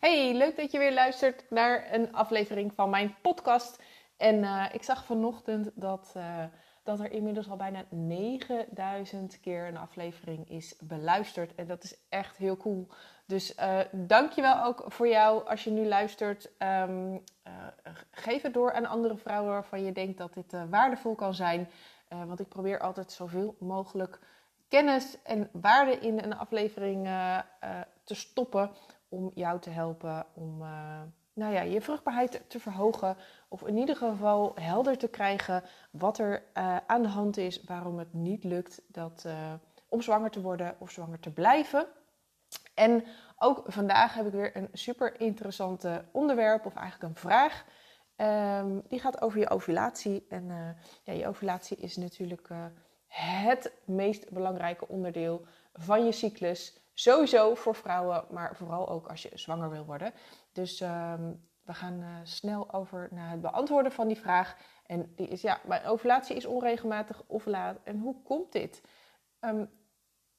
Hey, leuk dat je weer luistert naar een aflevering van mijn podcast. En uh, ik zag vanochtend dat, uh, dat er inmiddels al bijna 9000 keer een aflevering is beluisterd. En dat is echt heel cool. Dus uh, dankjewel ook voor jou als je nu luistert. Um, geef het door aan andere vrouwen waarvan je denkt dat dit waardevol kan zijn. want ik probeer altijd zoveel mogelijk kennis en waarde in een aflevering te stoppen om jou te helpen om uh, nou ja, je vruchtbaarheid te verhogen. Of in ieder geval helder te krijgen wat er uh, aan de hand is, waarom het niet lukt dat, uh, om zwanger te worden of zwanger te blijven. En ook vandaag heb ik weer een super interessante onderwerp, of eigenlijk een vraag. Um, die gaat over je ovulatie. En ja, je ovulatie is natuurlijk het meest belangrijke onderdeel van je cyclus. Sowieso voor vrouwen, maar vooral ook als je zwanger wil worden. Dus um, we gaan uh, snel over naar het beantwoorden van die vraag. En die is, ja, mijn ovulatie is onregelmatig of laat. En hoe komt dit? Um,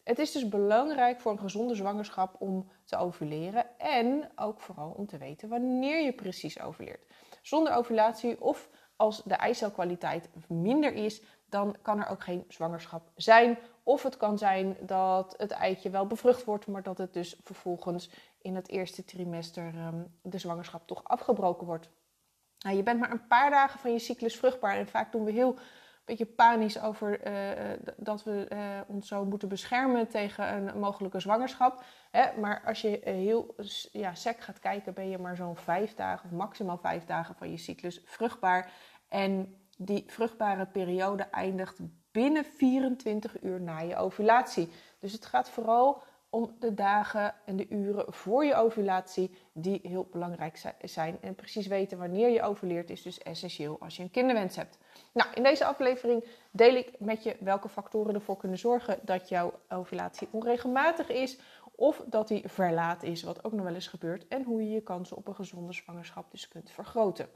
het is dus belangrijk voor een gezonde zwangerschap om te ovuleren. En ook vooral om te weten wanneer je precies ovuleert. Zonder ovulatie of als de eicelkwaliteit minder is, dan kan er ook geen zwangerschap zijn. Of het kan zijn dat het eitje wel bevrucht wordt, maar dat het dus vervolgens in het eerste trimester um, de zwangerschap toch afgebroken wordt. Nou, je bent maar een paar dagen van je cyclus vruchtbaar en vaak doen we heel beetje panisch over uh, dat we uh, ons zo moeten beschermen tegen een mogelijke zwangerschap. Hè? Maar als je heel ja, sec gaat kijken, ben je maar zo'n vijf dagen of maximaal vijf dagen van je cyclus vruchtbaar. En die vruchtbare periode eindigt binnen 24 uur na je ovulatie. Dus het gaat vooral om de dagen en de uren voor je ovulatie die heel belangrijk zijn. En precies weten wanneer je ovuleert is dus essentieel als je een kinderwens hebt. Nou, in deze aflevering deel ik met je welke factoren ervoor kunnen zorgen dat jouw ovulatie onregelmatig is of dat die verlaat is, wat ook nog wel eens gebeurt, en hoe je je kansen op een gezonde zwangerschap dus kunt vergroten.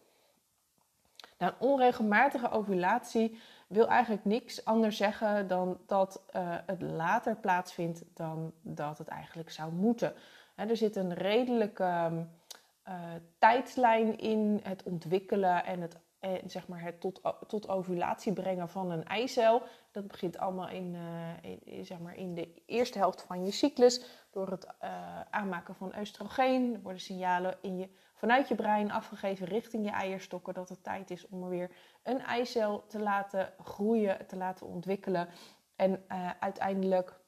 Nou, een onregelmatige ovulatie wil eigenlijk niks anders zeggen dan dat uh, het later plaatsvindt dan dat het eigenlijk zou moeten. Er zit een redelijke uh, tijdslijn in het ontwikkelen en het, eh, zeg maar het tot, tot ovulatie brengen van een eicel. Dat begint allemaal in, in, zeg maar in de eerste helft van je cyclus. Door het aanmaken van oestrogeen. Er worden signalen in je vanuit je brein afgegeven richting je eierstokken dat het tijd is om er weer een eicel te laten groeien, te laten ontwikkelen. En uiteindelijk,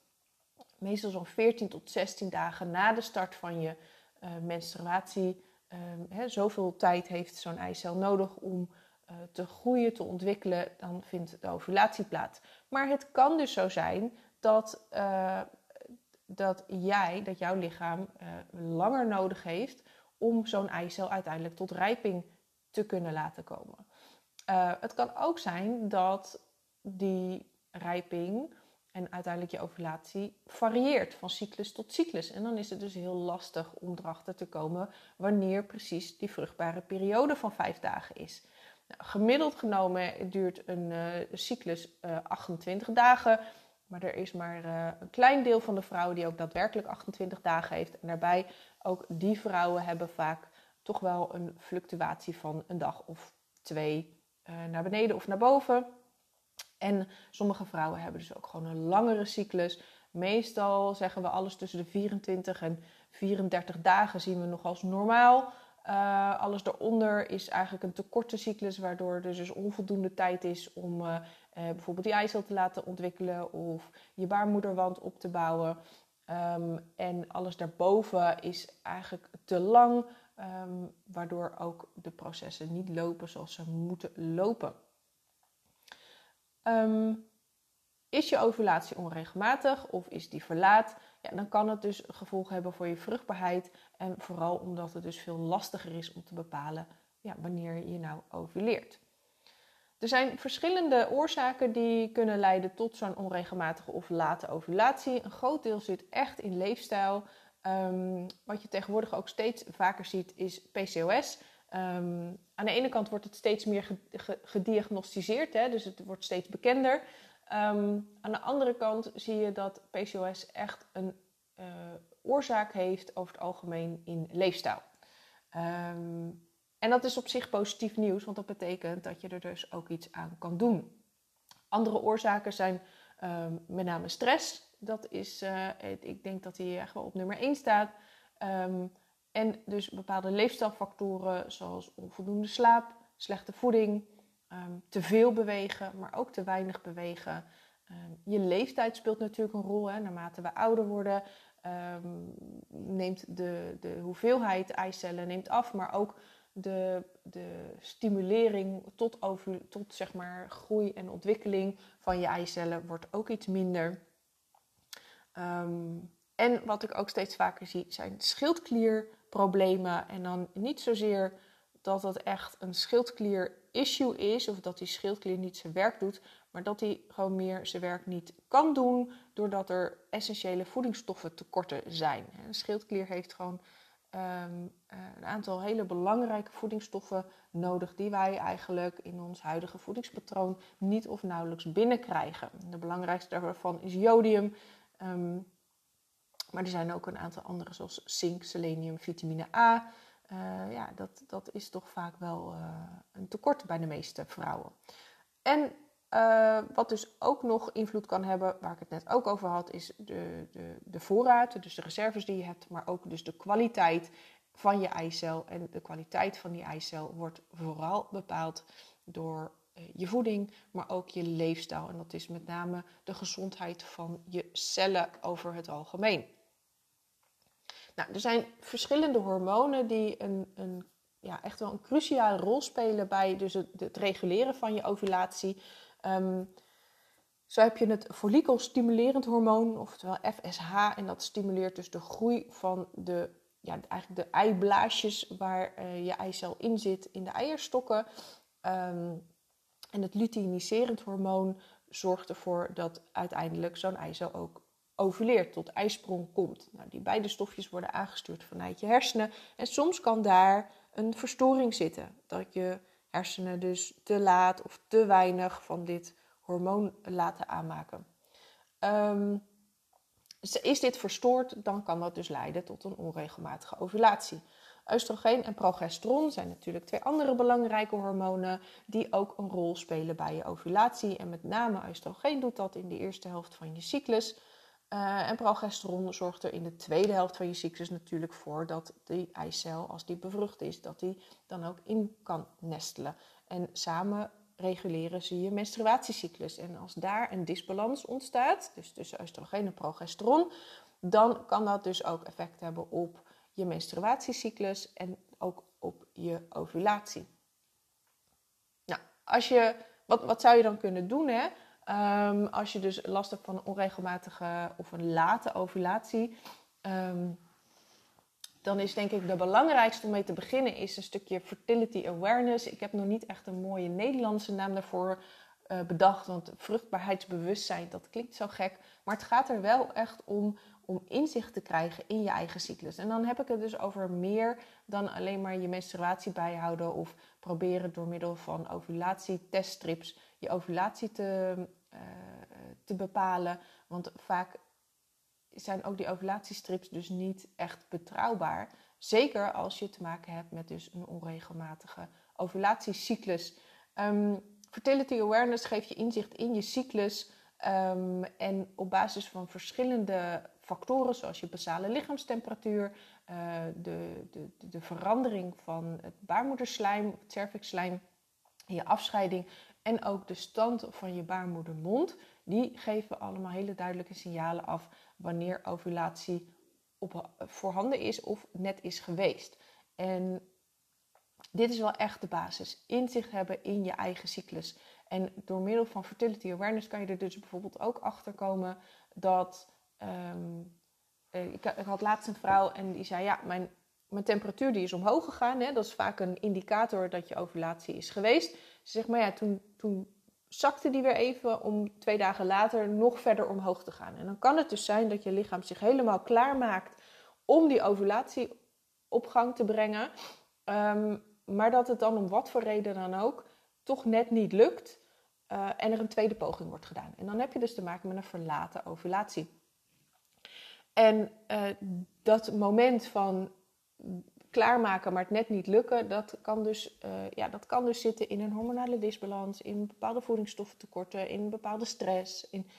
meestal zo'n 14 tot 16 dagen na de start van je uh, menstruatie, um, zoveel tijd heeft zo'n eicel nodig om uh, te groeien, te ontwikkelen, dan vindt de ovulatie plaats. Maar het kan dus zo zijn dat, dat jij, dat jouw lichaam langer nodig heeft om zo'n eicel uiteindelijk tot rijping te kunnen laten komen. Het kan ook zijn dat die rijping en uiteindelijk je ovulatie varieert van cyclus tot cyclus. En dan is het dus heel lastig om erachter te komen wanneer precies die vruchtbare periode van vijf dagen is. Nou, gemiddeld genomen duurt een uh, cyclus uh, eh, 28 dagen. Maar er is maar uh, een klein deel van de vrouwen die ook daadwerkelijk 28 dagen heeft. En daarbij ook die vrouwen hebben vaak toch wel een fluctuatie van een dag of twee naar beneden of naar boven. En sommige vrouwen hebben dus ook gewoon een langere cyclus. Meestal zeggen we alles tussen de 24 en 34 dagen zien we nog als normaal. Uh, alles daaronder is eigenlijk een te korte cyclus, waardoor er dus onvoldoende tijd is om uh, uh, bijvoorbeeld die eicel te laten ontwikkelen of je baarmoederwand op te bouwen. Um, en alles daarboven is eigenlijk te lang, um, waardoor ook de processen niet lopen zoals ze moeten lopen. Um, is je ovulatie onregelmatig of is die verlaat? Ja, dan kan het dus gevolgen hebben voor je vruchtbaarheid. En vooral omdat het dus veel lastiger is om te bepalen ja, wanneer je nou ovuleert. Er zijn verschillende oorzaken die kunnen leiden tot zo'n onregelmatige of late ovulatie. Een groot deel zit echt in leefstijl. Um, wat je tegenwoordig ook steeds vaker ziet is PCOS. Um, aan de ene kant wordt het steeds meer gediagnosticeerd, hè, dus het wordt steeds bekender. Um, aan de andere kant zie je dat PCOS echt een uh, oorzaak heeft over het algemeen in leefstijl. Ehm, en dat is op zich positief nieuws, want dat betekent dat je er dus ook iets aan kan doen. Andere oorzaken zijn ehm, met name stress. Dat is, uh, ik denk dat die echt wel op nummer 1 staat. En dus bepaalde leefstijlfactoren zoals onvoldoende slaap, slechte voeding, um, te veel bewegen, maar ook te weinig bewegen. je leeftijd speelt natuurlijk een rol. Hè. Naarmate we ouder worden, neemt de, de hoeveelheid eicellen neemt af, maar ook de, de stimulering tot, over, tot zeg maar groei en ontwikkeling van je eicellen wordt ook iets minder. Ehm, en wat ik ook steeds vaker zie zijn schildklierproblemen. En dan niet zozeer dat het echt een schildklier-issue is of dat die schildklier niet zijn werk doet, maar dat hij gewoon meer zijn werk niet kan doen doordat er essentiële voedingsstoffen tekorten zijn. Een schildklier heeft gewoon Ehm, eh, een aantal hele belangrijke voedingsstoffen nodig die wij eigenlijk in ons huidige voedingspatroon niet of nauwelijks binnenkrijgen. De belangrijkste daarvan is jodium. Ehm, maar er zijn ook een aantal andere zoals zink, selenium, vitamine A. Uh, ja, dat, dat is toch vaak wel uh, een tekort bij de meeste vrouwen. En uh, wat dus ook nog invloed kan hebben, waar ik het net ook over had, is de, de, de voorraad, dus de reserves die je hebt, maar ook dus de kwaliteit van je eicel. En de kwaliteit van die eicel wordt vooral bepaald door je voeding, maar ook je leefstijl. En dat is met name de gezondheid van je cellen over het algemeen. Nou, er zijn verschillende hormonen die een, een, ja, echt wel een cruciale rol spelen bij dus het, het reguleren van je ovulatie. Um, zo heb je het follikelstimulerend hormoon, oftewel FSH, en dat stimuleert dus de groei van de, ja, eigenlijk de eiblaasjes waar uh, je eicel in zit in de eierstokken. Um, en het luteiniserend hormoon zorgt ervoor dat uiteindelijk zo'n eicel ook ovuleert, tot ijsprong komt. Nou, die beide stofjes worden aangestuurd vanuit je hersenen. En soms kan daar een verstoring zitten. Dat je hersenen dus te laat of te weinig van dit hormoon laten aanmaken. Um, is dit verstoord, dan kan dat dus leiden tot een onregelmatige ovulatie. Oestrogeen en progesteron zijn natuurlijk twee andere belangrijke hormonen die ook een rol spelen bij je ovulatie. En met name oestrogeen doet dat in de eerste helft van je cyclus. Uh, en progesteron zorgt er in de tweede helft van je cyclus natuurlijk voor dat die eicel, als die bevrucht is, dat die dan ook in kan nestelen. En samen reguleren ze je menstruatiecyclus. En als daar een disbalans ontstaat, dus tussen oestrogeen en progesteron, dan kan dat dus ook effect hebben op je menstruatiecyclus en ook op je ovulatie. Nou, als je, wat, wat zou je dan kunnen doen? Hè? Um, als je dus last hebt van een onregelmatige of een late ovulatie, um, dan is denk ik de belangrijkste om mee te beginnen is een stukje fertility awareness. Ik heb nog niet echt een mooie Nederlandse naam daarvoor uh, bedacht, want vruchtbaarheidsbewustzijn, dat klinkt zo gek. Maar het gaat er wel echt om om inzicht te krijgen in je eigen cyclus. En dan heb ik het dus over meer dan alleen maar je menstruatie bijhouden of proberen door middel van ovulatieteststrips je ovulatie te, te bepalen. Want vaak zijn ook die ovulatiestrips dus niet echt betrouwbaar. Zeker als je te maken hebt met dus een onregelmatige ovulatiecyclus. Fertility awareness geeft je inzicht in je cyclus. Um, en op basis van verschillende factoren, zoals je basale lichaamstemperatuur, uh, de, de, de verandering van het baarmoederslijm, het cervixslijm, je afscheiding en ook de stand van je baarmoedermond, die geven allemaal hele duidelijke signalen af wanneer ovulatie op, voorhanden is of net is geweest. En dit is wel echt de basis. Inzicht hebben in je eigen cyclus. En door middel van fertility awareness kan je er dus bijvoorbeeld ook achter komen dat. Um, ik, ik, had laatst een vrouw en die zei: Ja, mijn, mijn temperatuur die is omhoog gegaan. Hè? Dat is vaak een indicator dat je ovulatie is geweest. Ze zegt: Maar ja, toen, toen zakte die weer even om twee dagen later nog verder omhoog te gaan. En dan kan het dus zijn dat je lichaam zich helemaal klaarmaakt om die ovulatie op gang te brengen. Um, maar dat het dan om wat voor reden dan ook toch net niet lukt. Uh, en er een tweede poging wordt gedaan. En dan heb je dus te maken met een verlaten ovulatie. En uh, dat moment van klaarmaken, maar het net niet lukken, dat kan dus, uh, ja, dat kan dus zitten in een hormonale disbalans, in bepaalde voedingsstoffentekorten, in bepaalde stress, in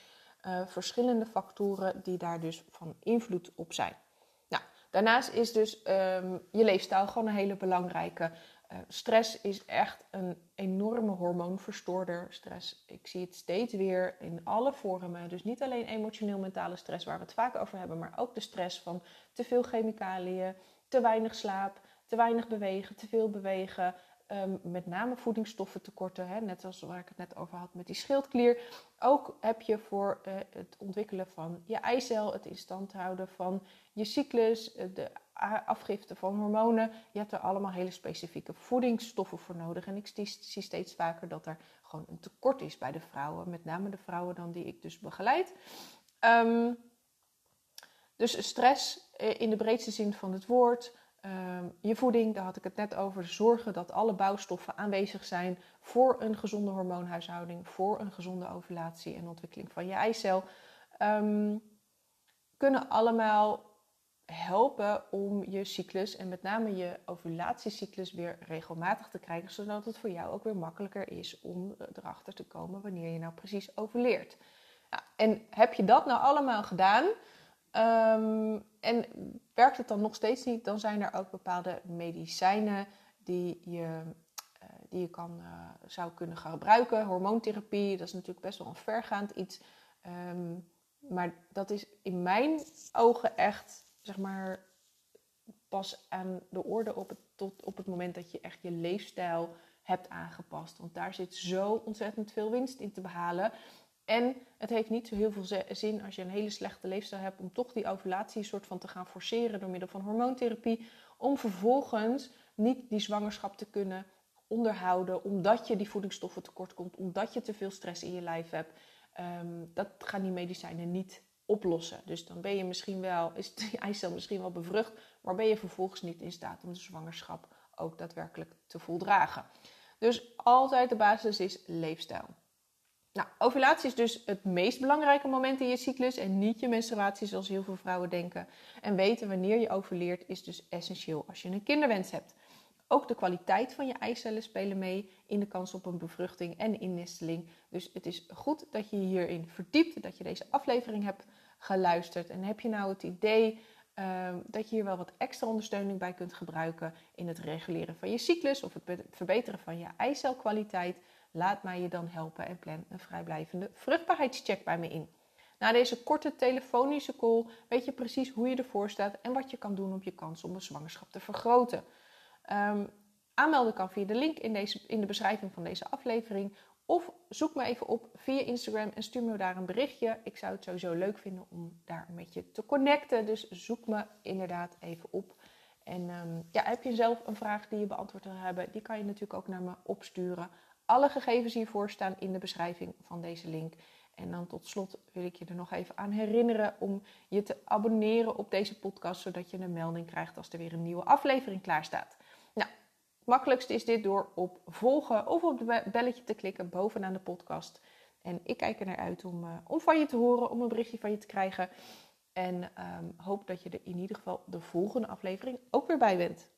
uh, verschillende factoren die daar dus van invloed op zijn. Nou, daarnaast is dus um, je leefstijl gewoon een hele belangrijke. Uh, stress is echt een enorme hormoonverstoorder. Stress, ik zie het steeds weer in alle vormen. Dus niet alleen emotioneel-mentale stress, waar we het vaak over hebben, maar ook de stress van te veel chemicaliën, te weinig slaap, te weinig bewegen, te veel bewegen. Um, met name voedingsstoffentekorten, hè, net als waar ik het net over had met die schildklier. Ook heb je voor uh, het ontwikkelen van je eicel, het in stand houden van je cyclus, uh, de afgifte van hormonen. Je hebt er allemaal hele specifieke voedingsstoffen voor nodig. En ik zie steeds vaker dat er gewoon een tekort is bij de vrouwen, met name de vrouwen dan die ik dus begeleid. Um, dus stress eh, in de breedste zin van het woord. Um, je voeding, daar had ik het net over. Zorgen dat alle bouwstoffen aanwezig zijn voor een gezonde hormoonhuishouding, voor een gezonde ovulatie en ontwikkeling van je eicel. Um, kunnen allemaal helpen om je cyclus en met name je ovulatiecyclus weer regelmatig te krijgen, zodat het voor jou ook weer makkelijker is om erachter te komen wanneer je nou precies ovuleert. Ja, en heb je dat nou allemaal gedaan? Um, en werkt het dan nog steeds niet, dan zijn er ook bepaalde medicijnen die je, uh, die je kan, uh, zou kunnen gebruiken. Hormoontherapie, dat is natuurlijk best wel een vergaand iets. Um, maar dat is in mijn ogen echt, zeg maar, pas aan de orde op het, tot op het moment dat je echt je leefstijl hebt aangepast. Want daar zit zo ontzettend veel winst in te behalen. En het heeft niet zo heel veel zin als je een hele slechte leefstijl hebt om toch die ovulatie soort van te gaan forceren door middel van hormoontherapie. Om vervolgens niet die zwangerschap te kunnen onderhouden omdat je die voedingsstoffen tekort komt, omdat je te veel stress in je lijf hebt. Um, dat gaan die medicijnen niet oplossen. Dus dan ben je misschien wel, is je eicel misschien wel bevrucht, maar ben je vervolgens niet in staat om de zwangerschap ook daadwerkelijk te voldragen. Dus altijd de basis is leefstijl. Nou, ovulatie is dus het meest belangrijke moment in je cyclus en niet je menstruatie zoals heel veel vrouwen denken. En weten wanneer je ovuleert is dus essentieel als je een kinderwens hebt. Ook de kwaliteit van je eicellen spelen mee in de kans op een bevruchting en innesteling. Dus het is goed dat je hierin verdiept, dat je deze aflevering hebt geluisterd. En heb je nou het idee uh, dat je hier wel wat extra ondersteuning bij kunt gebruiken in het reguleren van je cyclus of het verbeteren van je eicelkwaliteit? Laat mij je dan helpen en plan een vrijblijvende vruchtbaarheidscheck bij me in. Na deze korte telefonische call weet je precies hoe je ervoor staat en wat je kan doen om je kans om een zwangerschap te vergroten. Um, aanmelden kan via de link in, deze, in de beschrijving van deze aflevering. Of zoek me even op via Instagram en stuur me daar een berichtje. Ik zou het sowieso leuk vinden om daar met je te connecten. Dus zoek me inderdaad even op. En um, ja, heb je zelf een vraag die je beantwoord wil hebben, die kan je natuurlijk ook naar me opsturen. Alle gegevens hiervoor staan in de beschrijving van deze link. En dan tot slot wil ik je er nog even aan herinneren om je te abonneren op deze podcast, zodat je een melding krijgt als er weer een nieuwe aflevering klaar staat. Nou, het makkelijkste is dit door op volgen of op het belletje te klikken bovenaan de podcast. En ik kijk er naar uit om, uh, om van je te horen, om een berichtje van je te krijgen. En um, hoop dat je er in ieder geval de volgende aflevering ook weer bij bent.